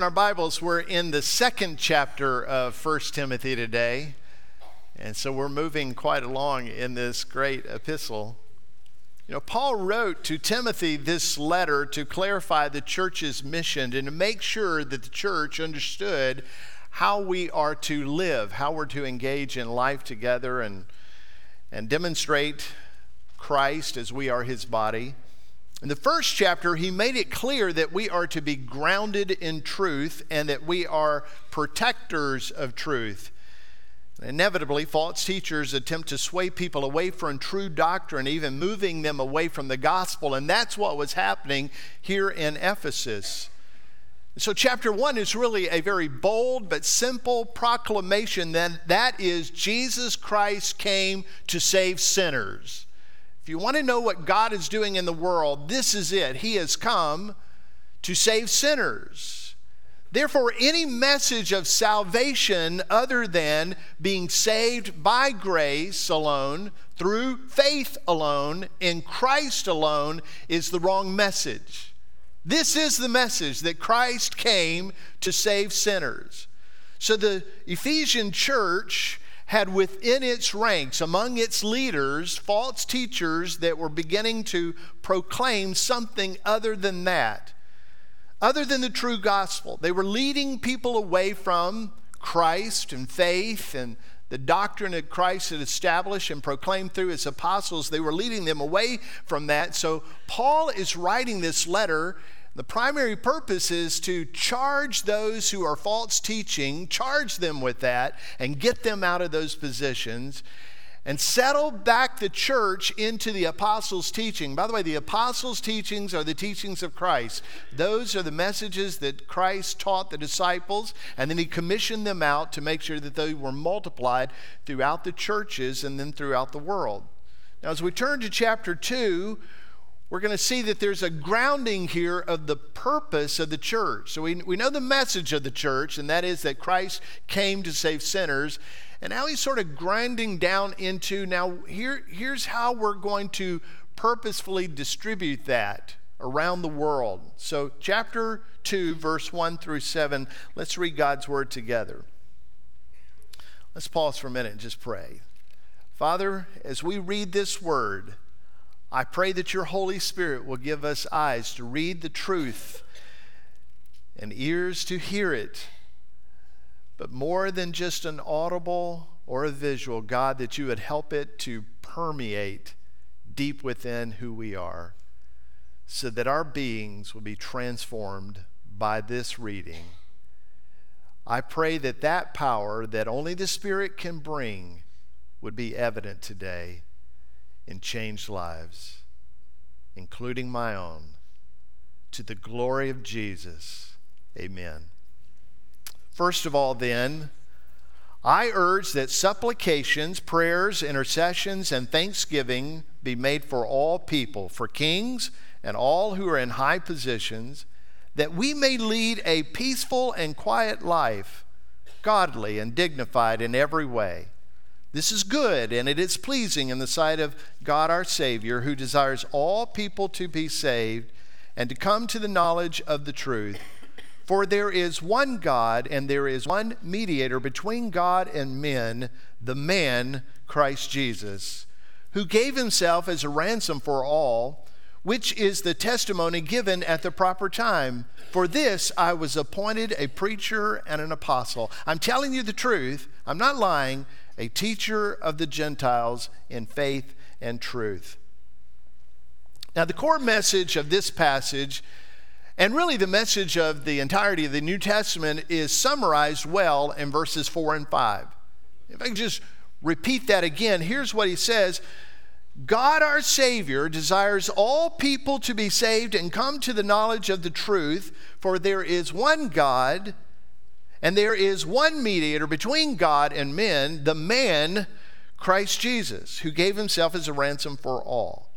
In our Bibles, we're in the second chapter of First Timothy today. And so we're moving quite along in this great epistle. You know, Paul wrote to Timothy this letter to clarify the church's mission and to make sure that the church understood how we are to live, how we're to engage in life together and, and demonstrate Christ as we are his body. In the first chapter, he made it clear that we are to be grounded in truth and that we are protectors of truth. Inevitably, false teachers attempt to sway people away from true doctrine, even moving them away from the gospel. And that's what was happening here in Ephesus. So, chapter one is really a very bold but simple proclamation that that is Jesus Christ came to save sinners. If you want to know what God is doing in the world, this is it. He has come to save sinners. Therefore, any message of salvation other than being saved by grace alone, through faith alone, in Christ alone, is the wrong message. This is the message that Christ came to save sinners. So the Ephesian church had within its ranks, among its leaders, false teachers that were beginning to proclaim something other than that, other than the true gospel. They were leading people away from Christ and faith and the doctrine that Christ had established and proclaimed through his apostles. They were leading them away from that. So Paul is writing this letter the primary purpose is to charge those who are false teaching, charge them with that, and get them out of those positions and settle back the church into the apostles' teaching. By the way, the apostles' teachings are the teachings of Christ. Those are the messages that Christ taught the disciples, and then he commissioned them out to make sure that they were multiplied throughout the churches and then throughout the world. Now, as we turn to chapter 2, we're going to see that there's a grounding here of the purpose of the church. So we, we know the message of the church, and that is that Christ came to save sinners. And now he's sort of grinding down into now, here, here's how we're going to purposefully distribute that around the world. So, chapter 2, verse 1 through 7, let's read God's word together. Let's pause for a minute and just pray. Father, as we read this word, I pray that your Holy Spirit will give us eyes to read the truth and ears to hear it. But more than just an audible or a visual, God, that you would help it to permeate deep within who we are so that our beings will be transformed by this reading. I pray that that power that only the Spirit can bring would be evident today and changed lives, including my own, to the glory of Jesus. Amen. First of all, then, I urge that supplications, prayers, intercessions, and thanksgiving be made for all people, for kings and all who are in high positions, that we may lead a peaceful and quiet life, godly and dignified in every way. This is good and it is pleasing in the sight of God our Savior, who desires all people to be saved and to come to the knowledge of the truth. For there is one God and there is one mediator between God and men, the man Christ Jesus, who gave himself as a ransom for all, which is the testimony given at the proper time. For this I was appointed a preacher and an apostle. I'm telling you the truth, I'm not lying a teacher of the Gentiles in faith and truth. Now, the core message of this passage, and really the message of the entirety of the New Testament, is summarized well in verses 4 and 5. If I can just repeat that again, here's what he says God our Savior desires all people to be saved and come to the knowledge of the truth, for there is one God and there is one mediator between God and men, the man, Christ Jesus, who gave himself as a ransom for all.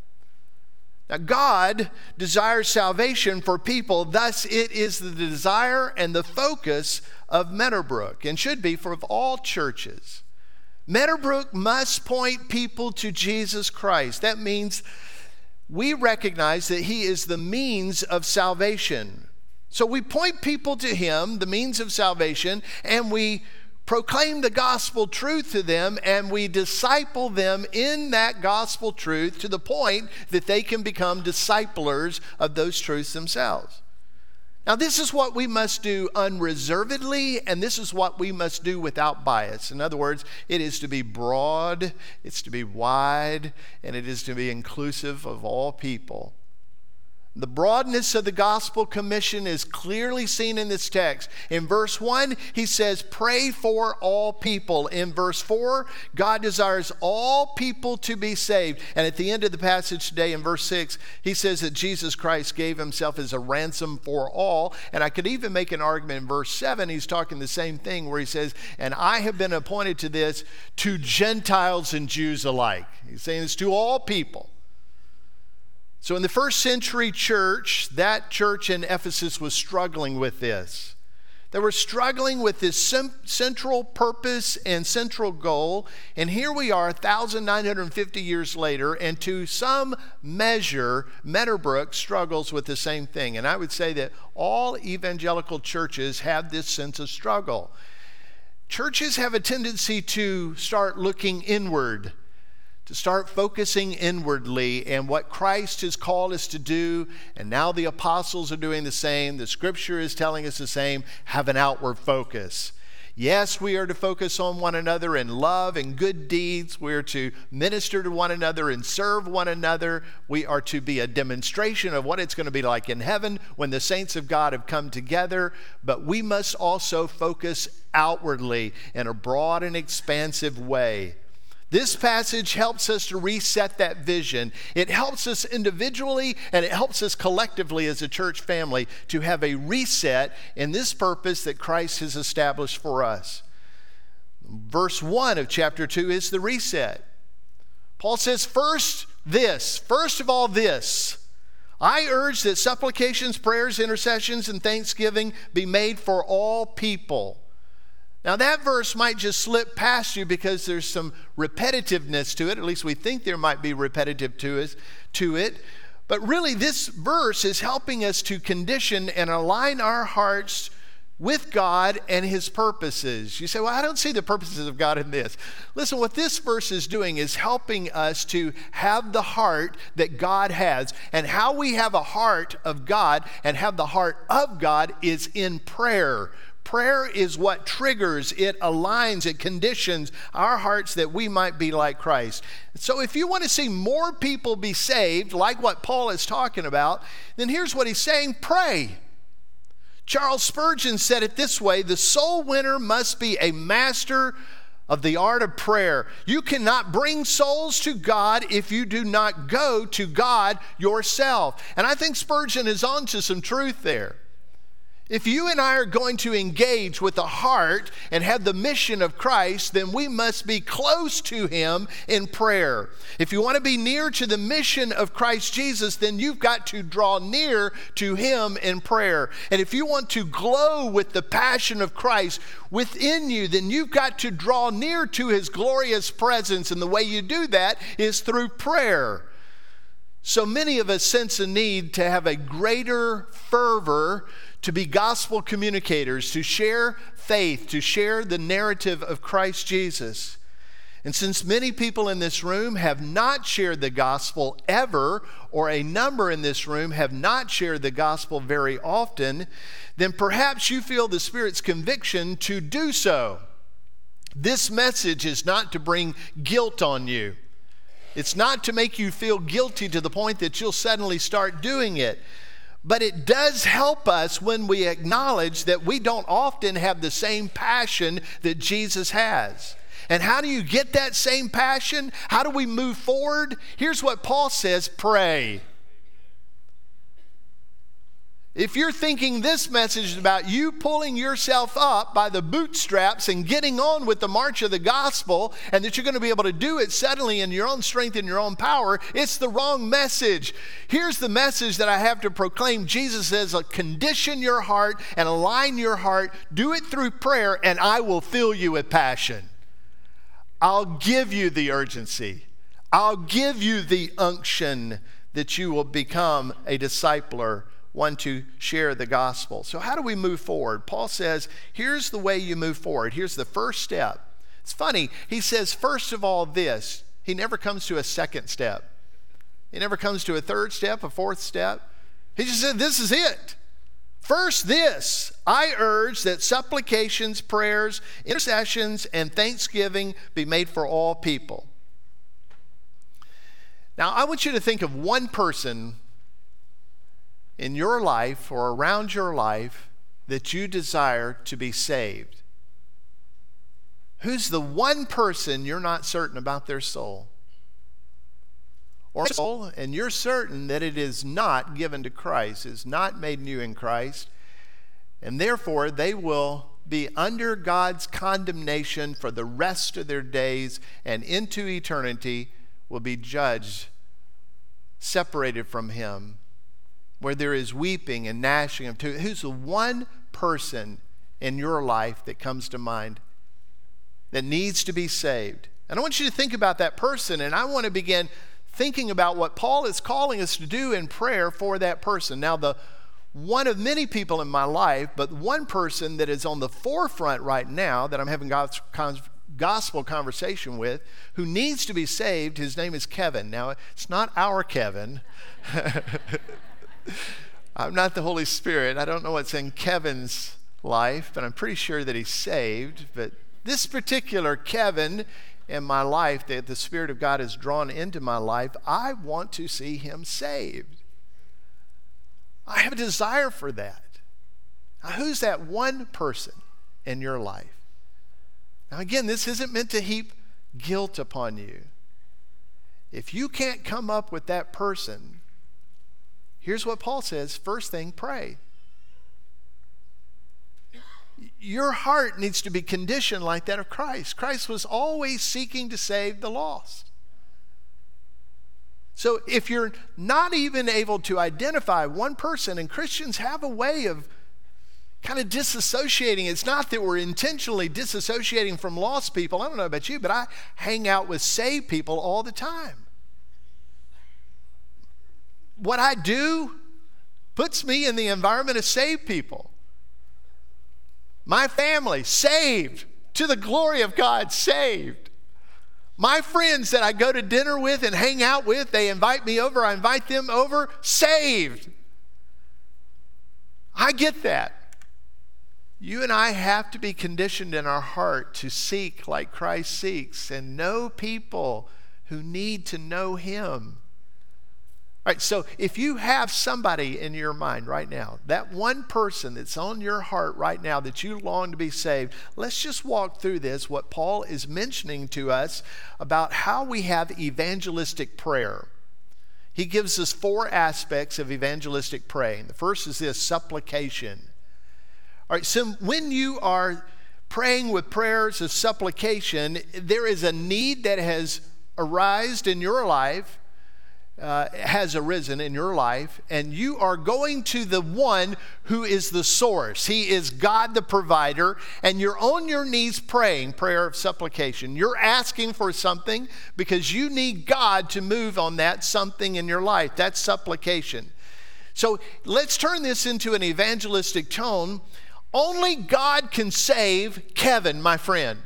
Now, God desires salvation for people, thus, it is the desire and the focus of Meadowbrook and should be for all churches. Meadowbrook must point people to Jesus Christ. That means we recognize that He is the means of salvation. So we point people to Him, the means of salvation, and we proclaim the gospel truth to them and we disciple them in that gospel truth to the point that they can become disciplers of those truths themselves. Now, this is what we must do unreservedly, and this is what we must do without bias. In other words, it is to be broad, it's to be wide, and it is to be inclusive of all people. The broadness of the gospel commission is clearly seen in this text. In verse 1, he says, Pray for all people. In verse 4, God desires all people to be saved. And at the end of the passage today, in verse 6, he says that Jesus Christ gave himself as a ransom for all. And I could even make an argument in verse 7, he's talking the same thing where he says, And I have been appointed to this to Gentiles and Jews alike. He's saying it's to all people. So, in the first century church, that church in Ephesus was struggling with this. They were struggling with this central purpose and central goal. And here we are, 1,950 years later, and to some measure, Meadowbrook struggles with the same thing. And I would say that all evangelical churches have this sense of struggle. Churches have a tendency to start looking inward to start focusing inwardly and what Christ has called us to do. And now the apostles are doing the same. The scripture is telling us the same. Have an outward focus. Yes, we are to focus on one another in love and good deeds. We are to minister to one another and serve one another. We are to be a demonstration of what it's going to be like in heaven when the saints of God have come together. But we must also focus outwardly in a broad and expansive way. This passage helps us to reset that vision. It helps us individually and it helps us collectively as a church family to have a reset in this purpose that Christ has established for us. Verse 1 of chapter 2 is the reset. Paul says, First, this, first of all, this. I urge that supplications, prayers, intercessions, and thanksgiving be made for all people now, that verse might just slip past you because there's some repetitiveness to it. At least we think there might be repetitive to, us, to it. But really, this verse is helping us to condition and align our hearts with God and His purposes. You say, Well, I don't see the purposes of God in this. Listen, what this verse is doing is helping us to have the heart that God has. And how we have a heart of God and have the heart of God is in prayer. Prayer is what triggers, it aligns, it conditions our hearts that we might be like Christ. So, if you want to see more people be saved, like what Paul is talking about, then here's what he's saying pray. Charles Spurgeon said it this way the soul winner must be a master of the art of prayer. You cannot bring souls to God if you do not go to God yourself. And I think Spurgeon is onto some truth there. If you and I are going to engage with the heart and have the mission of Christ, then we must be close to Him in prayer. If you want to be near to the mission of Christ Jesus, then you've got to draw near to Him in prayer. And if you want to glow with the passion of Christ within you, then you've got to draw near to His glorious presence. And the way you do that is through prayer. So many of us sense a need to have a greater fervor to be gospel communicators, to share faith, to share the narrative of Christ Jesus. And since many people in this room have not shared the gospel ever, or a number in this room have not shared the gospel very often, then perhaps you feel the Spirit's conviction to do so. This message is not to bring guilt on you. It's not to make you feel guilty to the point that you'll suddenly start doing it. But it does help us when we acknowledge that we don't often have the same passion that Jesus has. And how do you get that same passion? How do we move forward? Here's what Paul says pray. If you're thinking this message is about you pulling yourself up by the bootstraps and getting on with the march of the gospel, and that you're going to be able to do it suddenly in your own strength and your own power, it's the wrong message. Here's the message that I have to proclaim Jesus says, uh, Condition your heart and align your heart, do it through prayer, and I will fill you with passion. I'll give you the urgency, I'll give you the unction that you will become a discipler one to share the gospel. So, how do we move forward? Paul says, here's the way you move forward. Here's the first step. It's funny. He says, first of all, this. He never comes to a second step, he never comes to a third step, a fourth step. He just said, this is it. First, this I urge that supplications, prayers, intercessions, and thanksgiving be made for all people. Now, I want you to think of one person in your life or around your life that you desire to be saved? Who's the one person you're not certain about their soul? Or soul, and you're certain that it is not given to Christ, is not made new in Christ, and therefore they will be under God's condemnation for the rest of their days and into eternity will be judged, separated from Him where there is weeping and gnashing of teeth? Who's the one person in your life that comes to mind that needs to be saved? And I want you to think about that person, and I want to begin thinking about what Paul is calling us to do in prayer for that person. Now, the one of many people in my life, but one person that is on the forefront right now that I'm having God's gospel conversation with who needs to be saved, his name is Kevin. Now, it's not our Kevin. I'm not the Holy Spirit. I don't know what's in Kevin's life, but I'm pretty sure that he's saved. But this particular Kevin in my life that the Spirit of God has drawn into my life, I want to see him saved. I have a desire for that. Now, who's that one person in your life? Now, again, this isn't meant to heap guilt upon you. If you can't come up with that person, Here's what Paul says first thing, pray. Your heart needs to be conditioned like that of Christ. Christ was always seeking to save the lost. So if you're not even able to identify one person, and Christians have a way of kind of disassociating. It's not that we're intentionally disassociating from lost people. I don't know about you, but I hang out with saved people all the time what I do puts me in the environment of saved people. My family, saved to the glory of God, saved. My friends that I go to dinner with and hang out with, they invite me over, I invite them over, saved. I get that. You and I have to be conditioned in our heart to seek like Christ seeks and know people who need to know Him. All right, so if you have somebody in your mind right now, that one person that's on your heart right now that you long to be saved, let's just walk through this, what Paul is mentioning to us about how we have evangelistic prayer. He gives us four aspects of evangelistic praying. The first is this supplication. All right, so when you are praying with prayers of supplication, there is a need that has arisen in your life uh, has arisen in your life, and you are going to the one who is the source. He is God the provider, and you're on your knees praying, prayer of supplication. You're asking for something because you need God to move on that something in your life. That's supplication. So let's turn this into an evangelistic tone. Only God can save Kevin, my friend.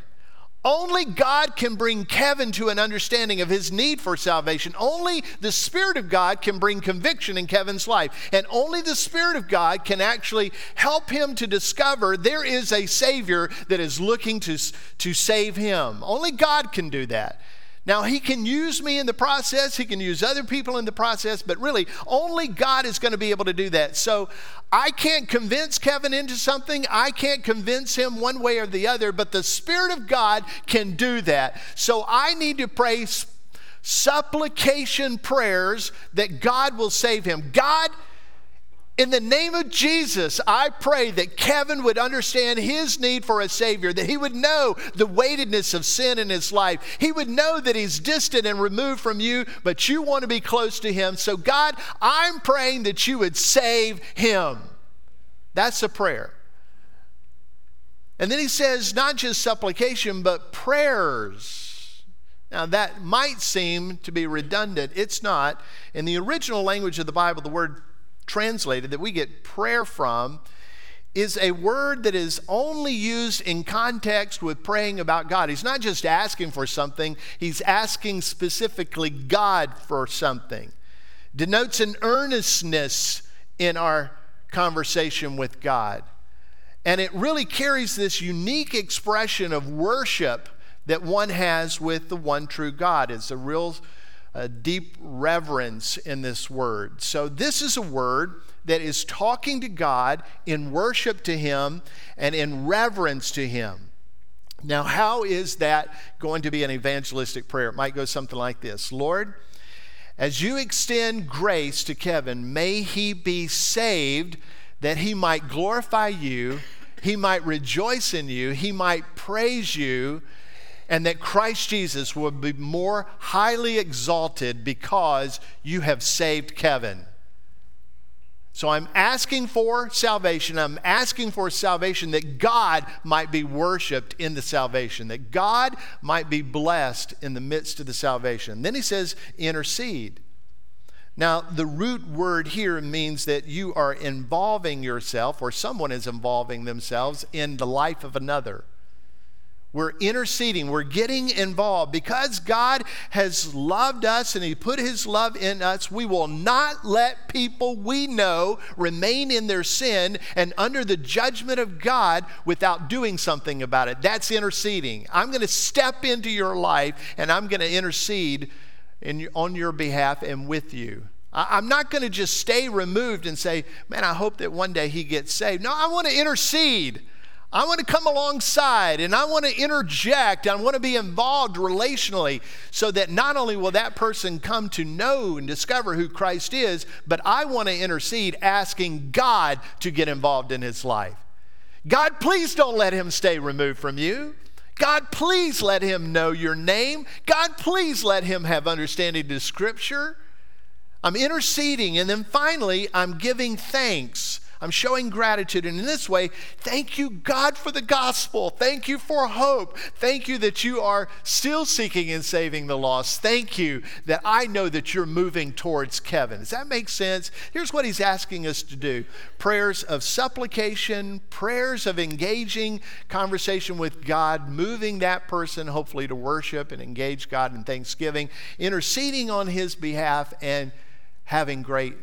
Only God can bring Kevin to an understanding of his need for salvation. Only the Spirit of God can bring conviction in Kevin's life. And only the Spirit of God can actually help him to discover there is a Savior that is looking to, to save him. Only God can do that. Now, He can use me in the process, He can use other people in the process, but really, only God is going to be able to do that. So, I can't convince Kevin into something, I can't convince him one way or the other, but the Spirit of God can do that. So, I need to pray supplication prayers that God will save him. God, in the name of Jesus, I pray that Kevin would understand his need for a Savior, that he would know the weightedness of sin in his life. He would know that he's distant and removed from you, but you want to be close to him. So, God, I'm praying that you would save him. That's a prayer. And then he says, not just supplication, but prayers. Now, that might seem to be redundant. It's not. In the original language of the Bible, the word translated, that we get prayer from, is a word that is only used in context with praying about God. He's not just asking for something, he's asking specifically God for something. Denotes an earnestness in our conversation with God. And it really carries this unique expression of worship that one has with the one true God. It's a real uh, deep reverence in this word. So, this is a word that is talking to God in worship to Him and in reverence to Him. Now, how is that going to be an evangelistic prayer? It might go something like this Lord, as you extend grace to Kevin, may he be saved that he might glorify you, he might rejoice in you, he might praise you, and that Christ Jesus will be more highly exalted because you have saved Kevin. So I'm asking for salvation. I'm asking for salvation that God might be worshiped in the salvation, that God might be blessed in the midst of the salvation. Then he says, intercede. Now, the root word here means that you are involving yourself, or someone is involving themselves in the life of another. We're interceding, we're getting involved. Because God has loved us and He put His love in us, we will not let people we know remain in their sin and under the judgment of God without doing something about it. That's interceding. I'm going to step into your life and I'm going to intercede in, on your behalf and with you. I'm not going to just stay removed and say, man, I hope that one day he gets saved. No, I want to intercede. I want to come alongside and I want to interject. I want to be involved relationally so that not only will that person come to know and discover who Christ is, but I want to intercede asking God to get involved in his life. God, please don't let him stay removed from you. God, please let him know your name. God, please let him have understanding to Scripture. I'm interceding, and then finally, I'm giving thanks I'm showing gratitude. And in this way, thank you, God, for the gospel. Thank you for hope. Thank you that you are still seeking and saving the lost. Thank you that I know that you're moving towards Kevin. Does that make sense? Here's what he's asking us to do prayers of supplication, prayers of engaging conversation with God, moving that person hopefully to worship and engage God in thanksgiving, interceding on his behalf, and having great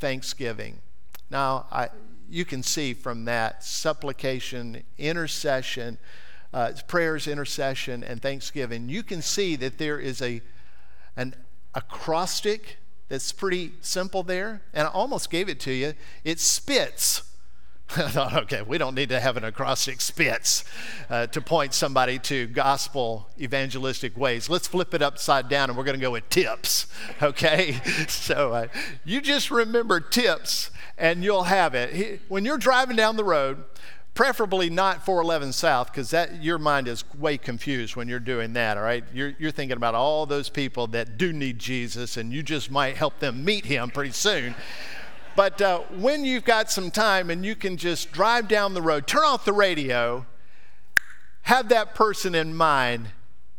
thanksgiving. Now, I, you can see from that supplication, intercession, uh, prayers, intercession, and thanksgiving, you can see that there is a, an acrostic that's pretty simple there. And I almost gave it to you. It spits. I thought, okay, we don't need to have an acrostic spits uh, to point somebody to gospel evangelistic ways. Let's flip it upside down and we're going to go with tips, okay? So uh, you just remember tips and you'll have it. When you're driving down the road, preferably not 411 south because that your mind is way confused when you're doing that all right? You're, you're thinking about all those people that do need jesus and you just might help them meet him pretty soon. But uh, when you've got some time and you can just drive down the road turn off the radio have that person in mind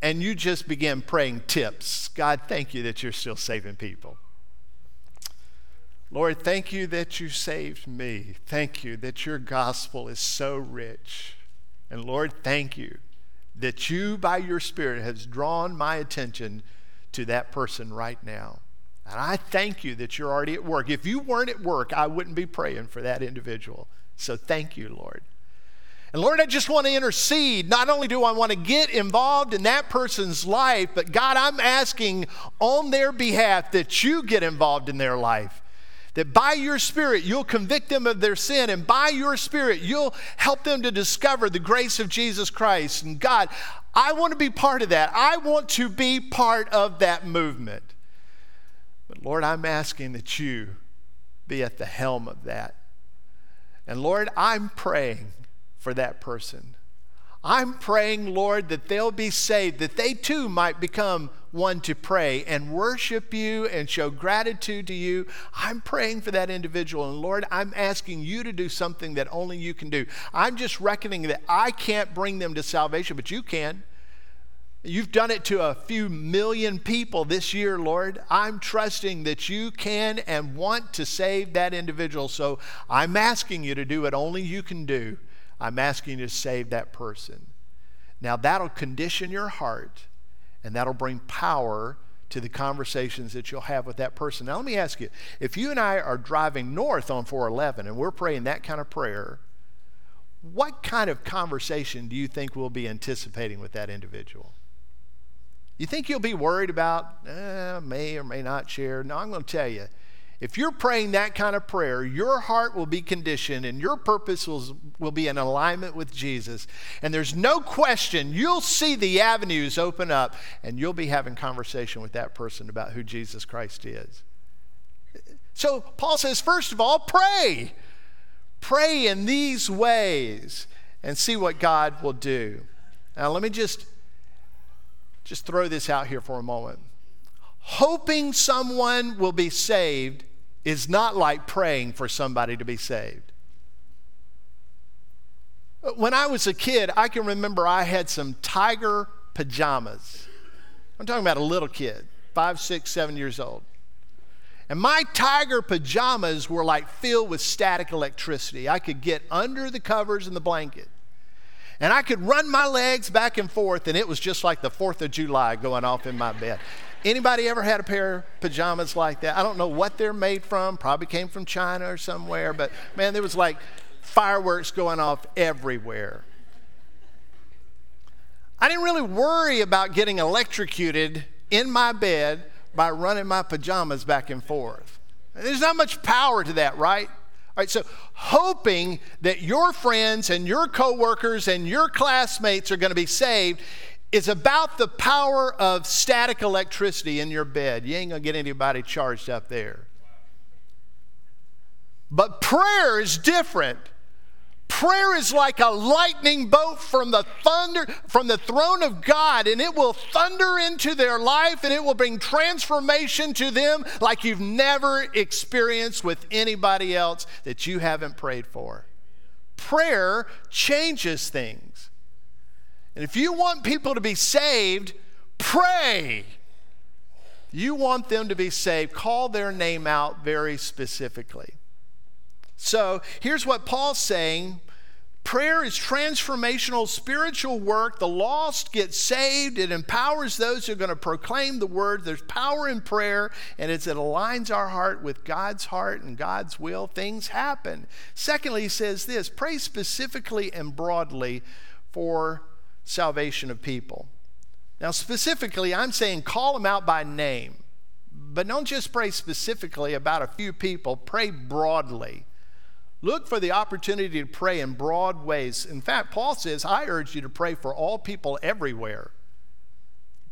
and you just begin praying tips. God thank you that you're still saving people Lord, thank you that you saved me. Thank you that your gospel is so rich. And Lord, thank you that you, by your Spirit, has drawn my attention to that person right now. And I thank you that you're already at work. If you weren't at work, I wouldn't be praying for that individual. So thank you, Lord. And Lord, I just want to intercede. Not only do I want to get involved in that person's life, but God, I'm asking on their behalf that you get involved in their life. That by your Spirit, you'll convict them of their sin, and by your Spirit, you'll help them to discover the grace of Jesus Christ. And God, I want to be part of that. I want to be part of that movement. But Lord, I'm asking that you be at the helm of that. And Lord, I'm praying for that person. I'm praying, Lord, that they'll be saved, that they too might become one to pray and worship you and show gratitude to you. I'm praying for that individual. And Lord, I'm asking you to do something that only you can do. I'm just reckoning that I can't bring them to salvation, but you can. You've done it to a few million people this year, Lord. I'm trusting that you can and want to save that individual. So I'm asking you to do what only you can do. I'm asking you to save that person. Now, that'll condition your heart and that'll bring power to the conversations that you'll have with that person. Now, let me ask you if you and I are driving north on 411 and we're praying that kind of prayer, what kind of conversation do you think we'll be anticipating with that individual? You think you'll be worried about, eh, may or may not share? No, I'm going to tell you. If you're praying that kind of prayer, your heart will be conditioned and your purpose will, will be in alignment with Jesus. And there's no question you'll see the avenues open up and you'll be having conversation with that person about who Jesus Christ is. So Paul says, first of all, pray. Pray in these ways and see what God will do. Now, let me just just throw this out here for a moment. Hoping someone will be saved is not like praying for somebody to be saved. When I was a kid, I can remember I had some tiger pajamas. I'm talking about a little kid, five, six, seven years old. And my tiger pajamas were like filled with static electricity. I could get under the covers and the blanket and I could run my legs back and forth, and it was just like the 4th of July going off in my bed. Anybody ever had a pair of pajamas like that? I don't know what they're made from, probably came from China or somewhere, but man, there was like fireworks going off everywhere. I didn't really worry about getting electrocuted in my bed by running my pajamas back and forth. There's not much power to that, right? All right, so hoping that your friends and your coworkers and your classmates are going to be saved is about the power of static electricity in your bed. You ain't going to get anybody charged up there. But prayer is different. Prayer is like a lightning bolt from the thunder from the throne of God and it will thunder into their life and it will bring transformation to them like you've never experienced with anybody else that you haven't prayed for. Prayer changes things. And if you want people to be saved, pray. You want them to be saved, call their name out very specifically. So here's what Paul's saying Prayer is transformational spiritual work. The lost get saved. It empowers those who are going to proclaim the word. There's power in prayer, and as it aligns our heart with God's heart and God's will, things happen. Secondly, he says this pray specifically and broadly for salvation of people. Now, specifically, I'm saying call them out by name, but don't just pray specifically about a few people, pray broadly. Look for the opportunity to pray in broad ways. In fact, Paul says, I urge you to pray for all people everywhere.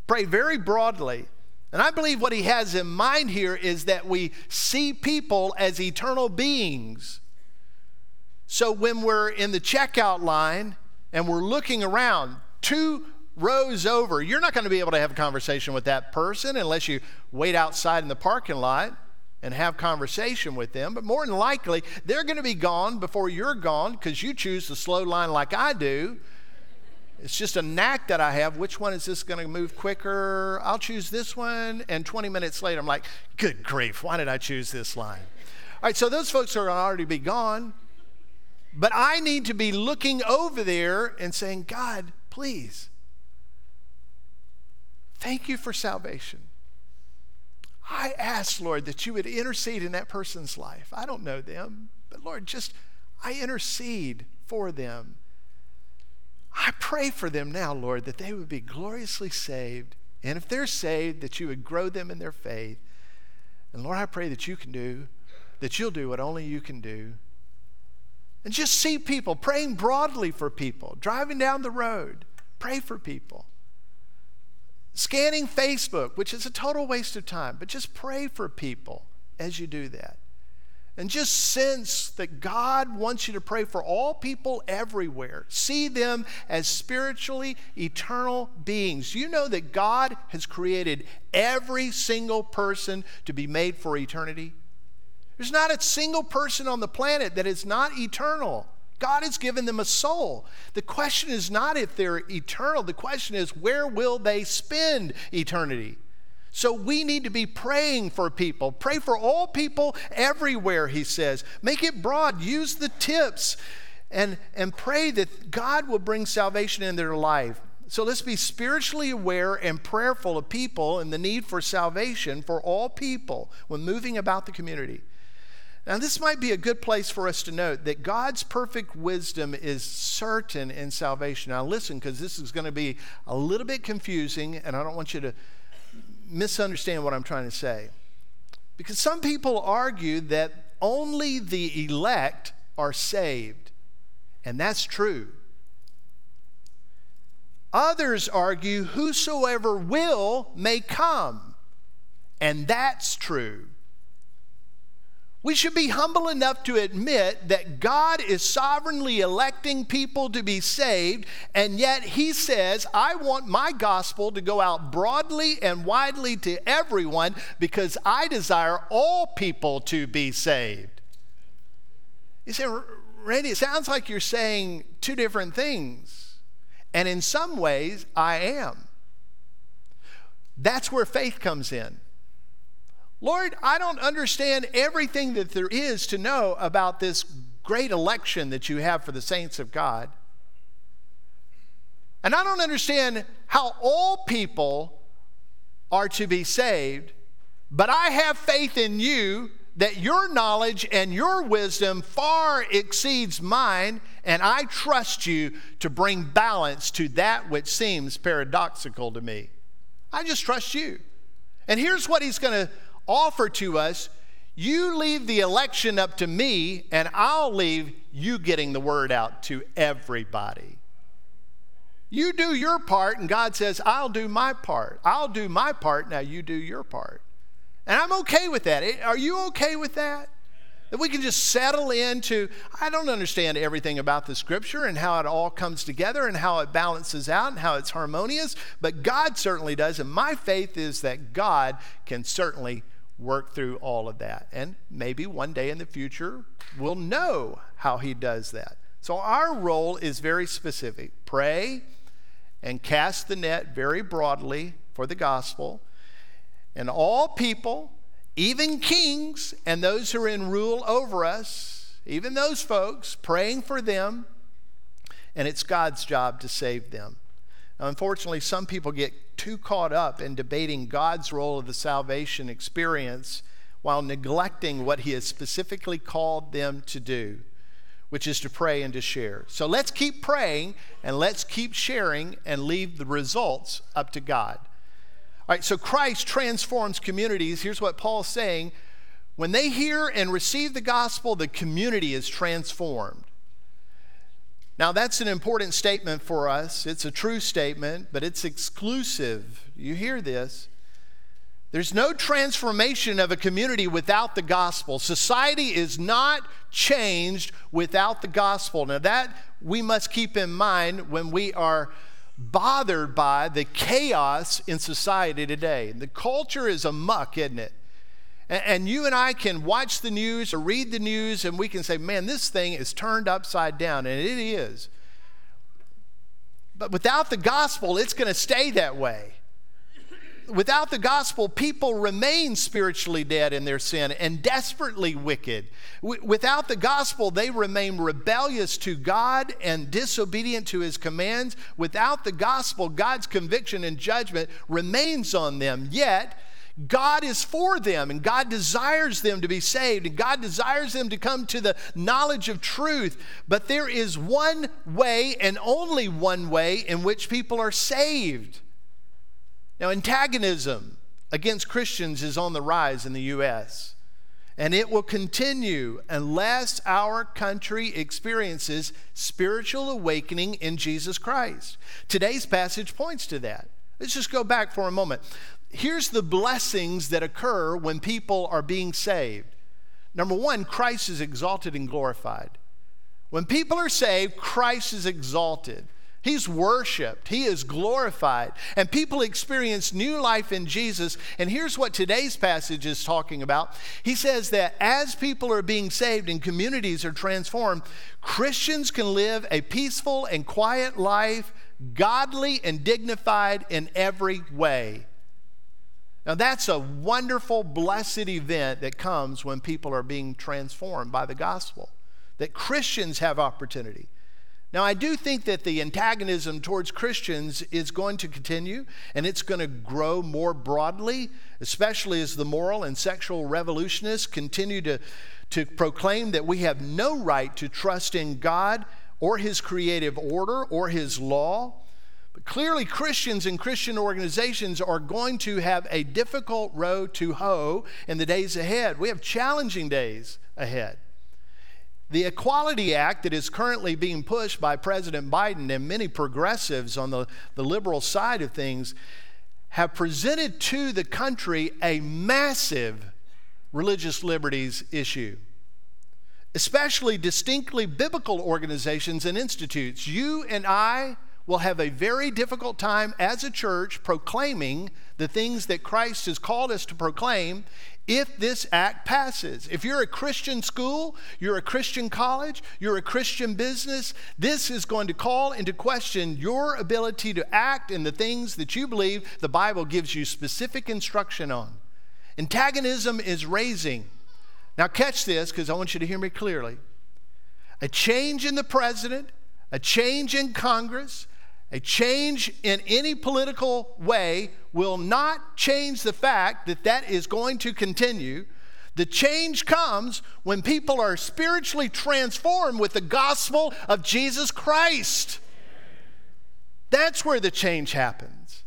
Pray very broadly. And I believe what he has in mind here is that we see people as eternal beings. So when we're in the checkout line and we're looking around, two rows over, you're not going to be able to have a conversation with that person unless you wait outside in the parking lot and have conversation with them, but more than likely, they're going to be gone before you're gone because you choose the slow line like I do. It's just a knack that I have. Which one is this going to move quicker? I'll choose this one. And 20 minutes later, I'm like, good grief, why did I choose this line? All right, so those folks are already be gone. But I need to be looking over there and saying, God, please, thank you for salvation. I ask, Lord, that you would intercede in that person's life. I don't know them, but Lord, just I intercede for them. I pray for them now, Lord, that they would be gloriously saved. And if they're saved, that you would grow them in their faith. And Lord, I pray that you can do, that you'll do what only you can do. And just see people praying broadly for people, driving down the road, pray for people. Scanning Facebook, which is a total waste of time, but just pray for people as you do that. And just sense that God wants you to pray for all people everywhere. See them as spiritually eternal beings. You know that God has created every single person to be made for eternity? There's not a single person on the planet that is not eternal. God has given them a soul. The question is not if they're eternal, the question is where will they spend eternity? So we need to be praying for people. Pray for all people everywhere, he says. Make it broad, use the tips, and, and pray that God will bring salvation in their life. So let's be spiritually aware and prayerful of people and the need for salvation for all people when moving about the community. Now, this might be a good place for us to note that God's perfect wisdom is certain in salvation. Now, listen, because this is going to be a little bit confusing, and I don't want you to misunderstand what I'm trying to say. Because some people argue that only the elect are saved, and that's true. Others argue, whosoever will may come, and that's true. We should be humble enough to admit that God is sovereignly electing people to be saved, and yet He says, I want my gospel to go out broadly and widely to everyone because I desire all people to be saved. You say, Randy, it sounds like you're saying two different things. And in some ways, I am. That's where faith comes in. Lord, I don't understand everything that there is to know about this great election that you have for the saints of God. And I don't understand how all people are to be saved, but I have faith in you that your knowledge and your wisdom far exceeds mine, and I trust you to bring balance to that which seems paradoxical to me. I just trust you. And here's what he's going to offer to us you leave the election up to me, and I'll leave you getting the word out to everybody. You do your part, and God says, I'll do my part. I'll do my part, now you do your part. And I'm okay with that. Are you okay with that? That we can just settle into, I don't understand everything about the scripture and how it all comes together and how it balances out and how it's harmonious, but God certainly does. And my faith is that God can certainly work through all of that. And maybe one day in the future, we'll know how He does that. So our role is very specific pray and cast the net very broadly for the gospel. And all people, even kings and those who are in rule over us, even those folks, praying for them. And it's God's job to save them. Unfortunately, some people get too caught up in debating God's role of the salvation experience while neglecting what He has specifically called them to do, which is to pray and to share. So let's keep praying and let's keep sharing and leave the results up to God. All right, so Christ transforms communities. Here's what Paul's saying when they hear and receive the gospel, the community is transformed. Now, that's an important statement for us. It's a true statement, but it's exclusive. You hear this. There's no transformation of a community without the gospel. Society is not changed without the gospel. Now, that we must keep in mind when we are bothered by the chaos in society today. The culture is a muck, isn't it? And you and I can watch the news or read the news and we can say, man, this thing is turned upside down. And it is. But without the gospel, it's going to stay that way. Without the gospel, people remain spiritually dead in their sin and desperately wicked. Without the gospel, they remain rebellious to God and disobedient to his commands. Without the gospel, God's conviction and judgment remains on them. Yet, God is for them and God desires them to be saved and God desires them to come to the knowledge of truth. But there is one way and only one way in which people are saved. Now, antagonism against Christians is on the rise in the U.S. And it will continue unless our country experiences spiritual awakening in Jesus Christ. Today's passage points to that. Let's just go back for a moment here's the blessings that occur when people are being saved. Number one, Christ is exalted and glorified. When people are saved, Christ is exalted. He's worshiped. He is glorified. And people experience new life in Jesus. And here's what today's passage is talking about. He says that as people are being saved and communities are transformed, Christians can live a peaceful and quiet life, godly and dignified in every way. Now, that's a wonderful, blessed event that comes when people are being transformed by the gospel, that Christians have opportunity. Now, I do think that the antagonism towards Christians is going to continue and it's going to grow more broadly, especially as the moral and sexual revolutionists continue to, to proclaim that we have no right to trust in God or His creative order or His law. Clearly, Christians and Christian organizations are going to have a difficult road to hoe in the days ahead. We have challenging days ahead. The Equality Act that is currently being pushed by President Biden and many progressives on the, the liberal side of things have presented to the country a massive religious liberties issue, especially distinctly biblical organizations and institutes. You and I will have a very difficult time as a church proclaiming the things that Christ has called us to proclaim if this act passes. If you're a Christian school, you're a Christian college, you're a Christian business, this is going to call into question your ability to act in the things that you believe the Bible gives you specific instruction on. Antagonism is raising. Now, catch this because I want you to hear me clearly. A change in the president, a change in Congress, a change in any political way will not change the fact that that is going to continue. The change comes when people are spiritually transformed with the gospel of Jesus Christ. That's where the change happens.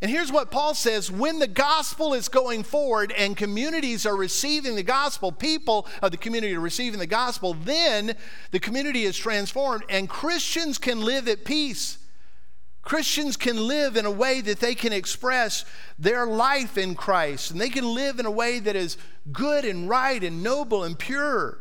And here's what Paul says when the gospel is going forward and communities are receiving the gospel, people of the community are receiving the gospel, then the community is transformed and Christians can live at peace Christians can live in a way that they can express their life in Christ, and they can live in a way that is good and right and noble and pure.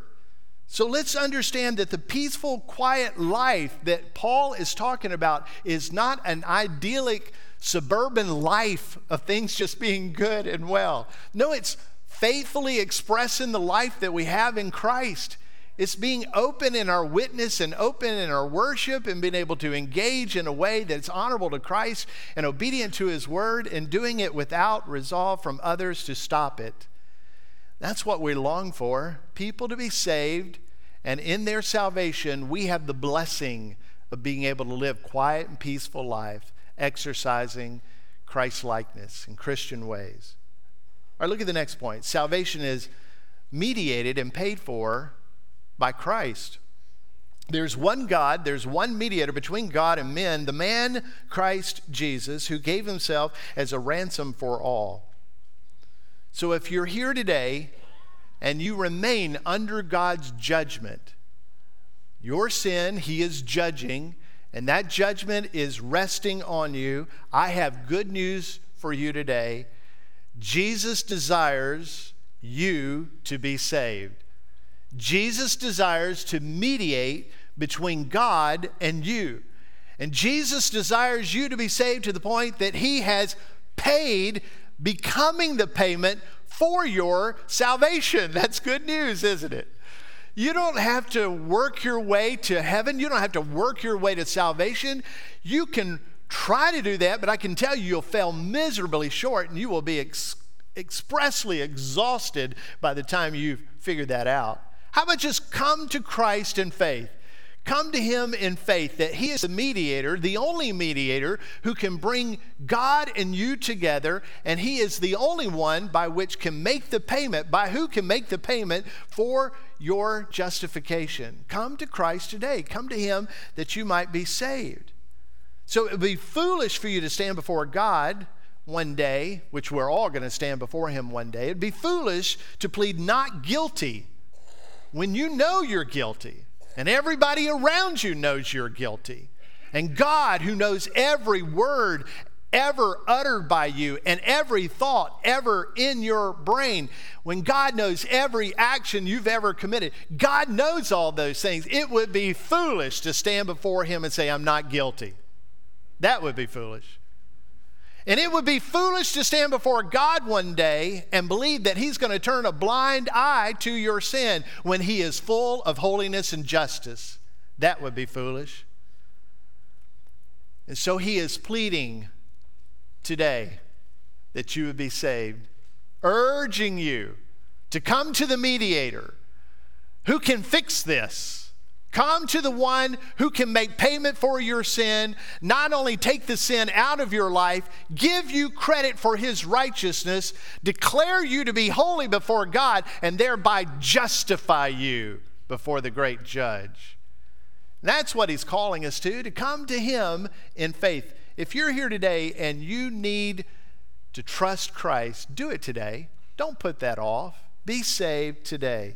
So let's understand that the peaceful, quiet life that Paul is talking about is not an idyllic suburban life of things just being good and well. No, it's faithfully expressing the life that we have in Christ. It's being open in our witness and open in our worship and being able to engage in a way that's honorable to Christ and obedient to His word and doing it without resolve from others to stop it. That's what we long for people to be saved, and in their salvation, we have the blessing of being able to live quiet and peaceful life, exercising Christ likeness in Christian ways. All right, look at the next point. Salvation is mediated and paid for by Christ. There's one God, there's one mediator between God and men, the man Christ Jesus, who gave himself as a ransom for all. So if you're here today and you remain under God's judgment, your sin, He is judging, and that judgment is resting on you. I have good news for you today. Jesus desires you to be saved. Jesus desires to mediate between God and you. And Jesus desires you to be saved to the point that he has paid, becoming the payment for your salvation. That's good news, isn't it? You don't have to work your way to heaven. You don't have to work your way to salvation. You can try to do that, but I can tell you you'll fail miserably short and you will be ex- expressly exhausted by the time you've figured that out. How about just come to Christ in faith? Come to Him in faith that He is the mediator, the only mediator who can bring God and you together, and He is the only one by which can make the payment, by who can make the payment for your justification. Come to Christ today. Come to Him that you might be saved. So it would be foolish for you to stand before God one day, which we're all going to stand before Him one day. It'd be foolish to plead not guilty when you know you're guilty and everybody around you knows you're guilty, and God, who knows every word ever uttered by you and every thought ever in your brain, when God knows every action you've ever committed, God knows all those things. It would be foolish to stand before Him and say, I'm not guilty. That would be foolish. And it would be foolish to stand before God one day and believe that He's going to turn a blind eye to your sin when He is full of holiness and justice. That would be foolish. And so He is pleading today that you would be saved, urging you to come to the mediator who can fix this Come to the one who can make payment for your sin, not only take the sin out of your life, give you credit for his righteousness, declare you to be holy before God, and thereby justify you before the great judge. That's what he's calling us to, to come to him in faith. If you're here today and you need to trust Christ, do it today. Don't put that off. Be saved today.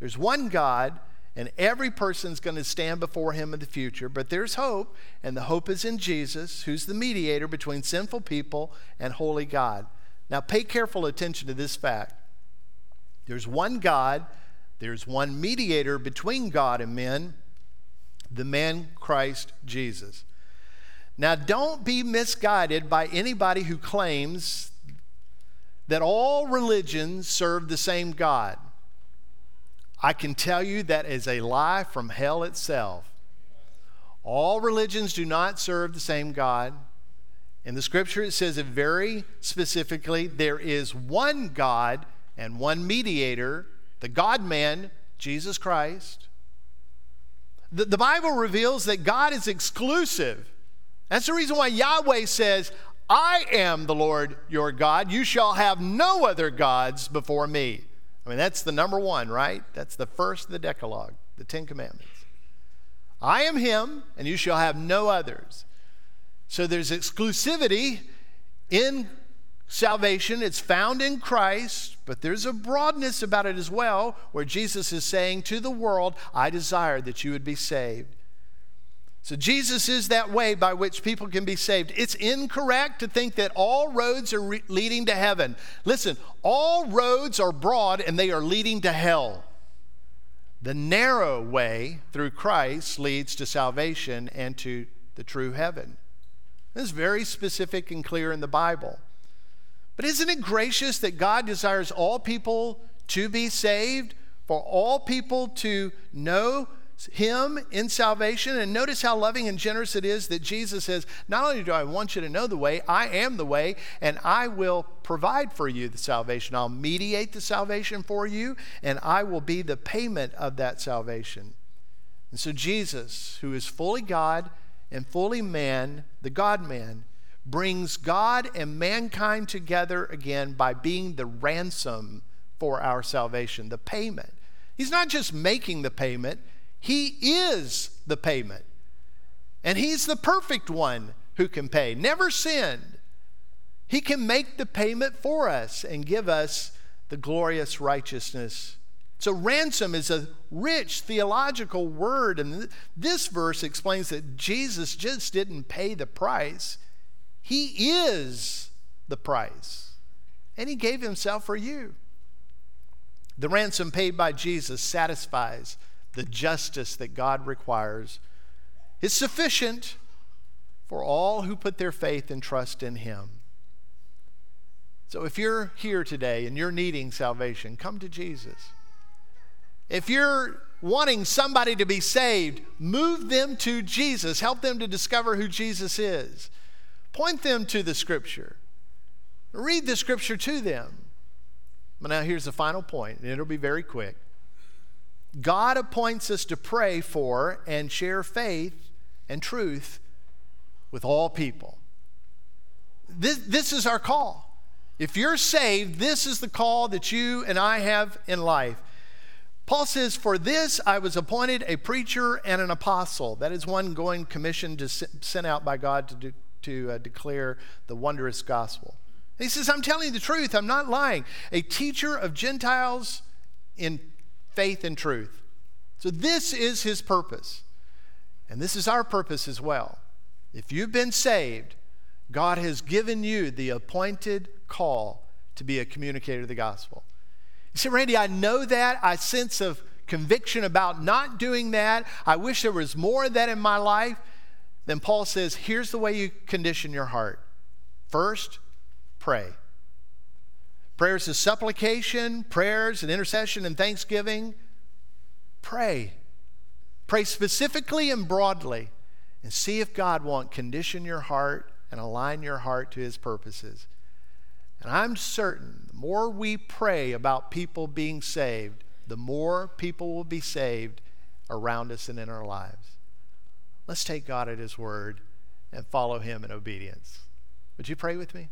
There's one God and every person's going to stand before him in the future. But there's hope, and the hope is in Jesus, who's the mediator between sinful people and holy God. Now, pay careful attention to this fact there's one God, there's one mediator between God and men, the man Christ Jesus. Now, don't be misguided by anybody who claims that all religions serve the same God. I can tell you that is a lie from hell itself. All religions do not serve the same God. In the scripture, it says it very specifically there is one God and one mediator, the God man, Jesus Christ. The, the Bible reveals that God is exclusive. That's the reason why Yahweh says, I am the Lord your God. You shall have no other gods before me. I mean, that's the number one, right? That's the first of the Decalogue, the Ten Commandments. I am Him, and you shall have no others. So there's exclusivity in salvation. It's found in Christ, but there's a broadness about it as well, where Jesus is saying to the world, I desire that you would be saved. So, Jesus is that way by which people can be saved. It's incorrect to think that all roads are re- leading to heaven. Listen, all roads are broad and they are leading to hell. The narrow way through Christ leads to salvation and to the true heaven. This is very specific and clear in the Bible. But isn't it gracious that God desires all people to be saved, for all people to know him in salvation. And notice how loving and generous it is that Jesus says, Not only do I want you to know the way, I am the way, and I will provide for you the salvation. I'll mediate the salvation for you, and I will be the payment of that salvation. And so, Jesus, who is fully God and fully man, the God man, brings God and mankind together again by being the ransom for our salvation, the payment. He's not just making the payment, he is the payment. And He's the perfect one who can pay, never sinned. He can make the payment for us and give us the glorious righteousness. So, ransom is a rich theological word, and this verse explains that Jesus just didn't pay the price, He is the price, and He gave Himself for you. The ransom paid by Jesus satisfies the justice that God requires is sufficient for all who put their faith and trust in Him. So if you're here today and you're needing salvation, come to Jesus. If you're wanting somebody to be saved, move them to Jesus. Help them to discover who Jesus is. Point them to the Scripture. Read the Scripture to them. But now here's the final point, and it'll be very quick. God appoints us to pray for and share faith and truth with all people. This, this is our call. If you're saved, this is the call that you and I have in life. Paul says, For this I was appointed a preacher and an apostle. That is one going commissioned to sent out by God to, to uh, declare the wondrous gospel. He says, I'm telling you the truth, I'm not lying. A teacher of Gentiles in faith and truth. So, this is his purpose. And this is our purpose as well. If you've been saved, God has given you the appointed call to be a communicator of the gospel. You say, Randy, I know that. I sense of conviction about not doing that. I wish there was more of that in my life. Then Paul says, here's the way you condition your heart. First, pray. Prayers is supplication, prayers and intercession and thanksgiving. Pray. Pray specifically and broadly and see if God won't condition your heart and align your heart to his purposes. And I'm certain the more we pray about people being saved, the more people will be saved around us and in our lives. Let's take God at his word and follow him in obedience. Would you pray with me?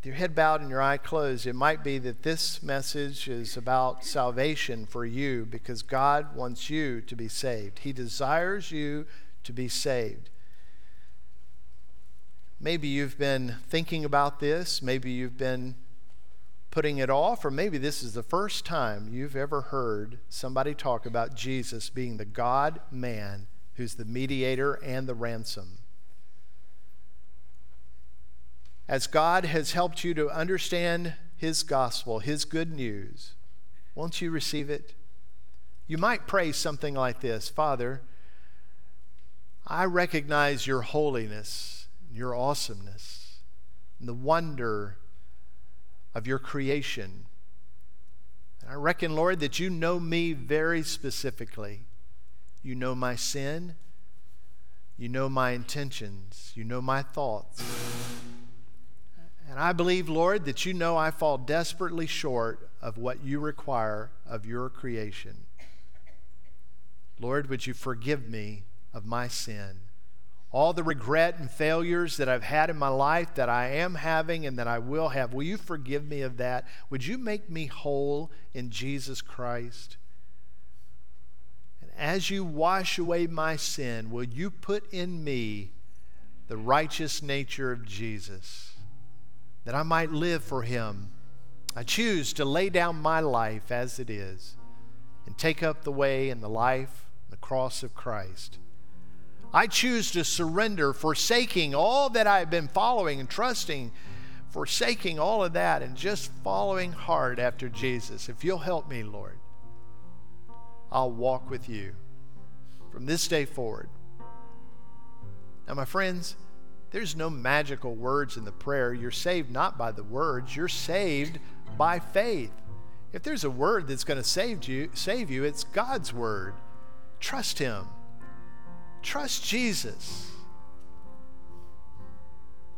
With your head bowed and your eye closed, it might be that this message is about salvation for you because God wants you to be saved. He desires you to be saved. Maybe you've been thinking about this, maybe you've been putting it off, or maybe this is the first time you've ever heard somebody talk about Jesus being the God man who's the mediator and the ransom. As God has helped you to understand His gospel, His good news, won't you receive it? You might pray something like this Father, I recognize your holiness, your awesomeness, and the wonder of your creation. And I reckon, Lord, that you know me very specifically. You know my sin. You know my intentions. You know my thoughts. And I believe, Lord, that you know I fall desperately short of what you require of your creation. Lord, would you forgive me of my sin? All the regret and failures that I've had in my life, that I am having, and that I will have, will you forgive me of that? Would you make me whole in Jesus Christ? And as you wash away my sin, will you put in me the righteous nature of Jesus? That I might live for Him. I choose to lay down my life as it is and take up the way and the life, the cross of Christ. I choose to surrender, forsaking all that I have been following and trusting, forsaking all of that and just following hard after Jesus. If you'll help me, Lord, I'll walk with you from this day forward. Now, my friends, there's no magical words in the prayer. You're saved not by the words, you're saved by faith. If there's a word that's going to save you, save you, it's God's word. Trust him. Trust Jesus.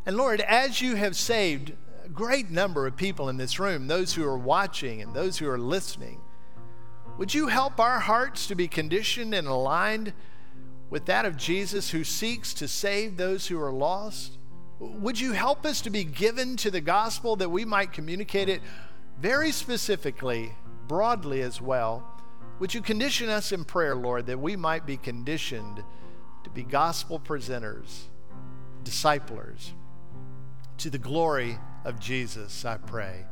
And Lord, as you have saved a great number of people in this room, those who are watching and those who are listening, would you help our hearts to be conditioned and aligned with that of Jesus who seeks to save those who are lost? Would you help us to be given to the gospel that we might communicate it very specifically, broadly as well? Would you condition us in prayer, Lord, that we might be conditioned to be gospel presenters, disciplers, to the glory of Jesus, I pray.